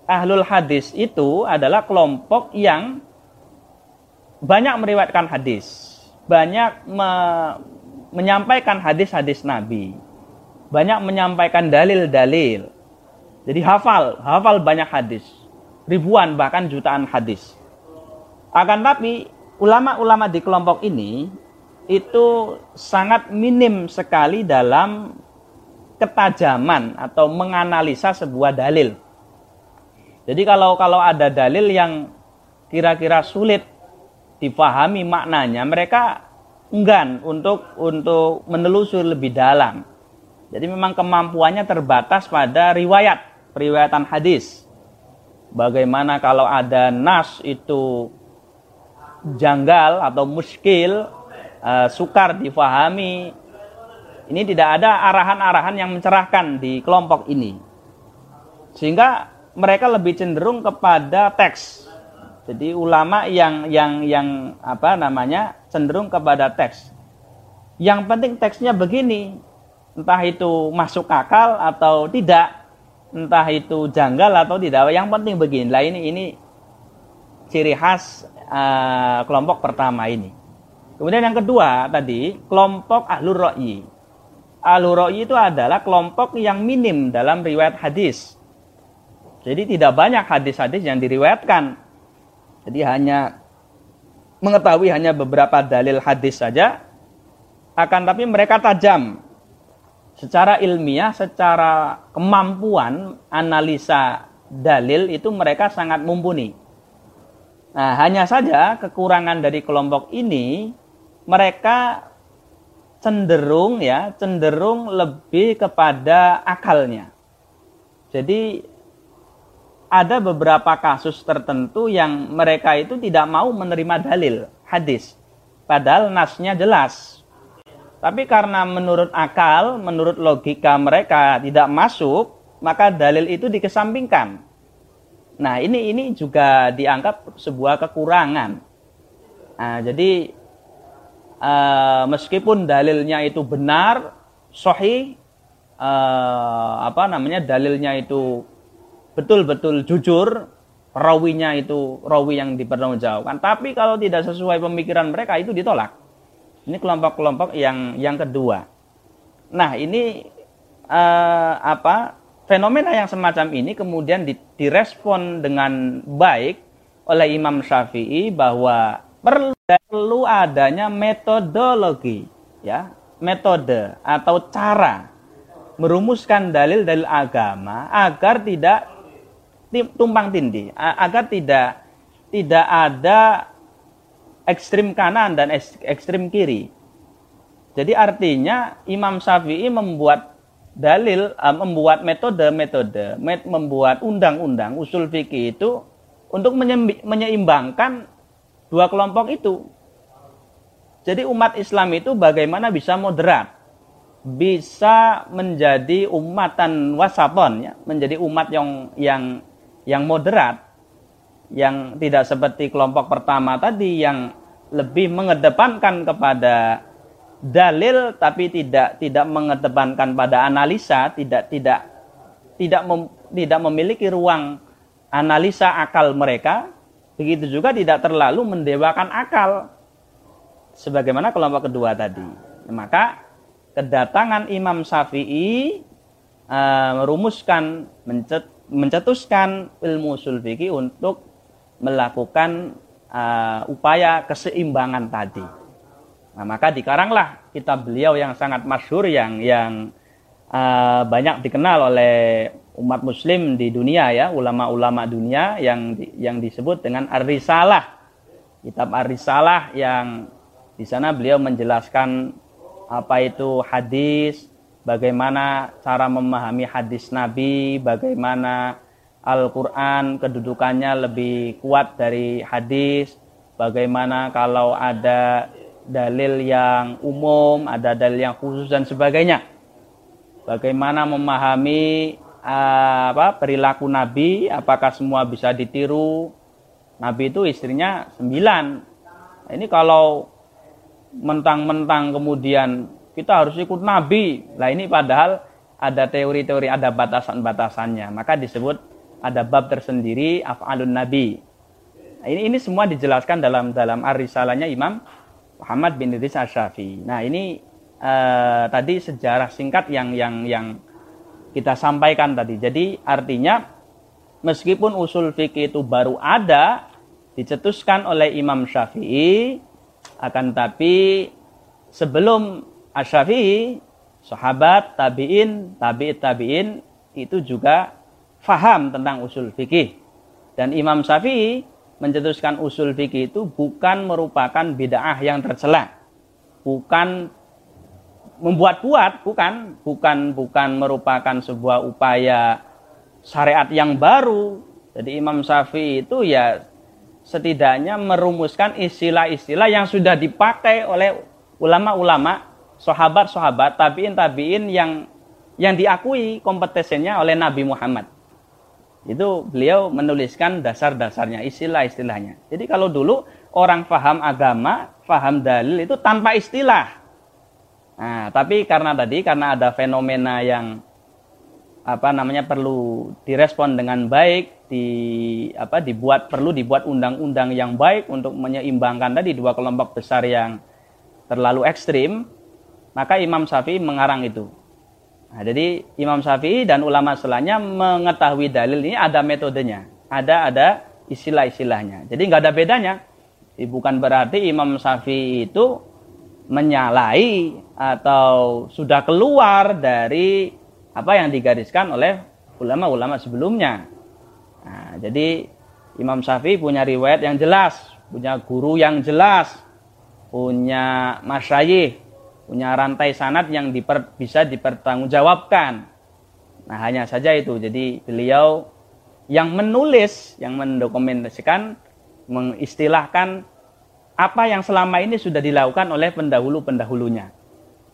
Ahlul hadis itu adalah kelompok yang banyak meriwayatkan hadis, banyak me menyampaikan hadis-hadis Nabi, banyak menyampaikan dalil-dalil. Jadi hafal, hafal banyak hadis. ribuan bahkan jutaan hadis. Akan tapi ulama-ulama di kelompok ini itu sangat minim sekali dalam ketajaman atau menganalisa sebuah dalil. Jadi kalau kalau ada dalil yang kira-kira sulit dipahami maknanya, mereka enggan untuk untuk menelusuri lebih dalam. Jadi memang kemampuannya terbatas pada riwayat, periwayatan hadis. Bagaimana kalau ada nas itu janggal atau muskil, uh, sukar difahami. Ini tidak ada arahan-arahan yang mencerahkan di kelompok ini. Sehingga mereka lebih cenderung kepada teks. Jadi ulama yang yang yang apa namanya cenderung kepada teks. Yang penting teksnya begini, entah itu masuk akal atau tidak, entah itu janggal atau tidak. Yang penting begini. Lah ini ini ciri khas uh, kelompok pertama ini. Kemudian yang kedua tadi kelompok ahlur ro'i. Ahlur ro'i itu adalah kelompok yang minim dalam riwayat hadis. Jadi tidak banyak hadis-hadis yang diriwayatkan. Jadi hanya mengetahui hanya beberapa dalil hadis saja. Akan tapi mereka tajam. Secara ilmiah, secara kemampuan analisa dalil itu mereka sangat mumpuni. Nah, hanya saja kekurangan dari kelompok ini mereka cenderung ya, cenderung lebih kepada akalnya. Jadi ada beberapa kasus tertentu yang mereka itu tidak mau menerima dalil hadis. Padahal nasnya jelas. Tapi karena menurut akal, menurut logika mereka tidak masuk, maka dalil itu dikesampingkan. Nah, ini ini juga dianggap sebuah kekurangan. Nah, jadi uh, meskipun dalilnya itu benar, sahih, uh, apa namanya dalilnya itu betul-betul jujur, rawinya itu rawi yang dipertanggungjawabkan. Tapi kalau tidak sesuai pemikiran mereka itu ditolak. Ini kelompok-kelompok yang yang kedua. Nah, ini uh, apa fenomena yang semacam ini kemudian direspon dengan baik oleh Imam Syafi'i bahwa perlu, perlu adanya metodologi ya metode atau cara merumuskan dalil-dalil agama agar tidak tumpang tindih agar tidak tidak ada ekstrim kanan dan ekstrim kiri. Jadi artinya Imam Syafi'i membuat dalil membuat metode-metode, met, membuat undang-undang usul fikih itu untuk menyeimbangkan dua kelompok itu. Jadi umat Islam itu bagaimana bisa moderat, bisa menjadi umatan wasaton, ya, menjadi umat yang yang yang moderat, yang tidak seperti kelompok pertama tadi yang lebih mengedepankan kepada dalil tapi tidak tidak mengedepankan pada analisa, tidak tidak tidak mem, tidak memiliki ruang analisa akal mereka, begitu juga tidak terlalu mendewakan akal sebagaimana kelompok kedua tadi. Maka kedatangan Imam Syafi'i uh, merumuskan mencet, mencetuskan ilmu usul untuk melakukan uh, upaya keseimbangan tadi. Nah, maka dikaranglah kitab beliau yang sangat masyhur yang yang uh, banyak dikenal oleh umat muslim di dunia ya, ulama-ulama dunia yang yang disebut dengan Ar-Risalah. Kitab Ar-Risalah yang di sana beliau menjelaskan apa itu hadis, bagaimana cara memahami hadis Nabi, bagaimana Al-Quran kedudukannya lebih kuat dari hadis, bagaimana kalau ada dalil yang umum, ada dalil yang khusus dan sebagainya. Bagaimana memahami apa perilaku Nabi, apakah semua bisa ditiru? Nabi itu istrinya sembilan. Ini kalau mentang-mentang kemudian kita harus ikut Nabi. Lah ini padahal ada teori-teori, ada batasan-batasannya. Maka disebut ada bab tersendiri af'alun Nabi. Nah, ini ini semua dijelaskan dalam dalam arisalahnya Imam Muhammad bin Idris Asyafi. Nah ini uh, tadi sejarah singkat yang yang yang kita sampaikan tadi. Jadi artinya meskipun usul fikih itu baru ada dicetuskan oleh Imam Syafi'i akan tapi sebelum Asy-Syafi'i sahabat tabi'in tabi'it tabi'in itu juga faham tentang usul fikih dan Imam Syafi'i mencetuskan usul fikih itu bukan merupakan bid'ah yang tercela bukan membuat-buat bukan bukan bukan merupakan sebuah upaya syariat yang baru jadi Imam Syafi'i itu ya setidaknya merumuskan istilah-istilah yang sudah dipakai oleh ulama-ulama, sahabat-sahabat, tabiin-tabiin yang yang diakui kompetensinya oleh Nabi Muhammad. Itu beliau menuliskan dasar-dasarnya, istilah-istilahnya. Jadi kalau dulu orang faham agama, faham dalil itu tanpa istilah. Nah, tapi karena tadi karena ada fenomena yang apa namanya perlu direspon dengan baik di apa dibuat perlu dibuat undang-undang yang baik untuk menyeimbangkan tadi dua kelompok besar yang terlalu ekstrim maka Imam Syafi'i mengarang itu. Nah, jadi Imam Syafi'i dan ulama setelahnya mengetahui dalil ini ada metodenya ada ada istilah-istilahnya. Jadi nggak ada bedanya. Bukan berarti Imam Syafi'i itu menyalahi atau sudah keluar dari apa yang digariskan oleh ulama-ulama sebelumnya. Nah, jadi Imam Syafi'i punya riwayat yang jelas, punya guru yang jelas, punya masyayih, punya rantai sanat yang diper, bisa dipertanggungjawabkan. Nah, hanya saja itu. Jadi beliau yang menulis, yang mendokumentasikan, mengistilahkan apa yang selama ini sudah dilakukan oleh pendahulu-pendahulunya.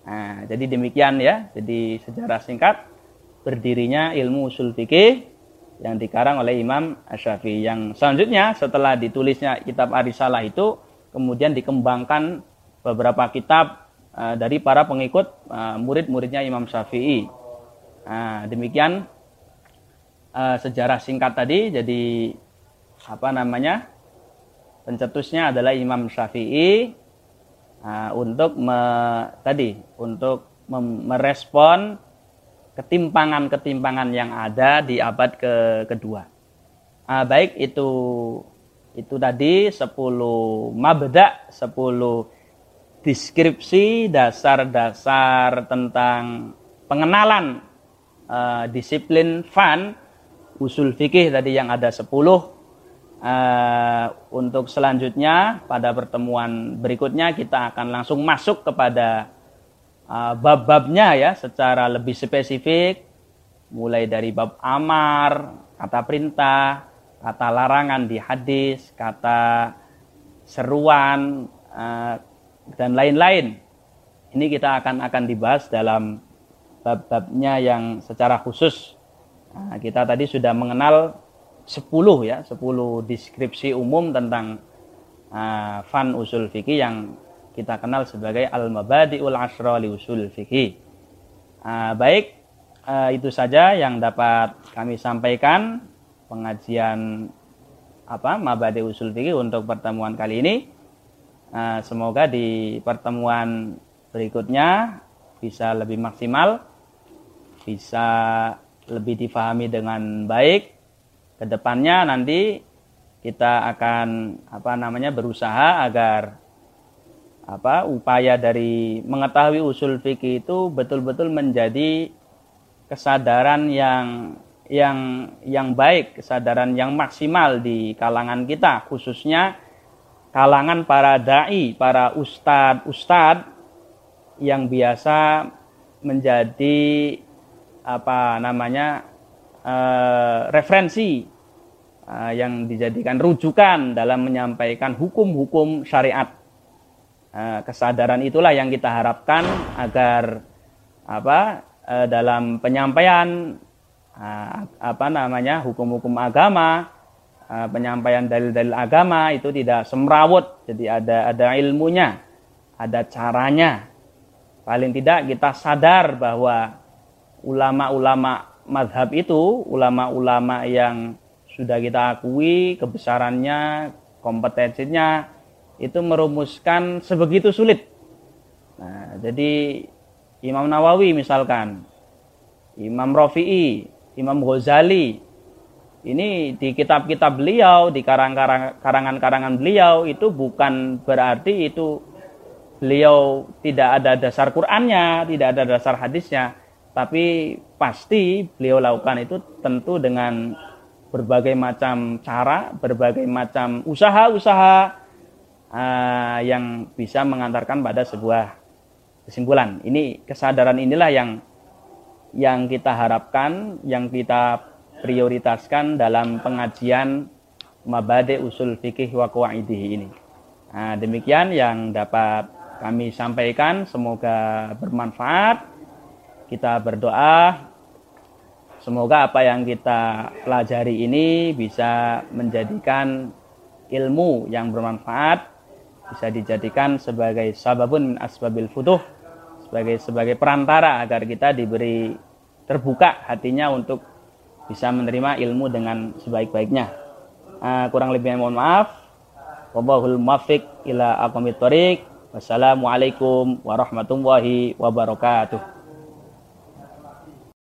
Nah, jadi demikian ya. Jadi sejarah singkat berdirinya ilmu usul fikih yang dikarang oleh Imam Asy-Syafi'i. Yang selanjutnya setelah ditulisnya kitab Arisalah itu kemudian dikembangkan beberapa kitab uh, dari para pengikut uh, murid-muridnya Imam Syafi'i. Nah, demikian uh, sejarah singkat tadi. Jadi apa namanya? Pencetusnya adalah Imam Syafi'i uh, untuk me, tadi untuk merespon ketimpangan-ketimpangan yang ada di abad ke kedua. Uh, baik itu itu tadi 10 mabda, 10 deskripsi dasar-dasar tentang pengenalan uh, disiplin fan usul fikih tadi yang ada 10 Uh, untuk selanjutnya pada pertemuan berikutnya kita akan langsung masuk kepada uh, bab-babnya ya secara lebih spesifik mulai dari bab amar, kata perintah, kata larangan di hadis, kata seruan uh, dan lain-lain. Ini kita akan akan dibahas dalam bab-babnya yang secara khusus. Nah, kita tadi sudah mengenal 10 ya, 10 deskripsi umum tentang uh, fan usul fikih yang kita kenal sebagai al-mabadi'ul asra li usul fikih. Uh, baik, uh, itu saja yang dapat kami sampaikan pengajian apa mabadi usul fikih untuk pertemuan kali ini. Uh, semoga di pertemuan berikutnya bisa lebih maksimal, bisa lebih difahami dengan baik ke depannya nanti kita akan apa namanya berusaha agar apa upaya dari mengetahui usul fikih itu betul-betul menjadi kesadaran yang yang yang baik, kesadaran yang maksimal di kalangan kita, khususnya kalangan para dai, para ustadz ustadz yang biasa menjadi apa namanya uh, referensi uh, yang dijadikan rujukan dalam menyampaikan hukum-hukum syariat. Uh, kesadaran itulah yang kita harapkan agar apa dalam penyampaian apa namanya hukum-hukum agama, penyampaian dalil-dalil agama itu tidak semrawut, jadi ada ada ilmunya, ada caranya. Paling tidak kita sadar bahwa ulama-ulama madhab itu ulama-ulama yang sudah kita akui kebesarannya, kompetensinya itu merumuskan sebegitu sulit. Nah, jadi Imam Nawawi misalkan, Imam Rafi'i, Imam Ghazali, ini di kitab-kitab beliau, di karangan-karangan beliau itu bukan berarti itu beliau tidak ada dasar Qur'annya, tidak ada dasar hadisnya, tapi pasti beliau lakukan itu tentu dengan berbagai macam cara, berbagai macam usaha-usaha uh, yang bisa mengantarkan pada sebuah kesimpulan. Ini kesadaran inilah yang yang kita harapkan, yang kita prioritaskan dalam pengajian mabade usul fikih wa qawaidih ini. Nah, demikian yang dapat kami sampaikan, semoga bermanfaat. Kita berdoa semoga apa yang kita pelajari ini bisa menjadikan ilmu yang bermanfaat bisa dijadikan sebagai sababun asbabil futuh sebagai sebagai perantara agar kita diberi terbuka hatinya untuk bisa menerima ilmu dengan sebaik-baiknya. Uh, kurang lebihnya mohon maaf. Wallahul muwaffiq ila aqwamit. Wassalamualaikum warahmatullahi wabarakatuh.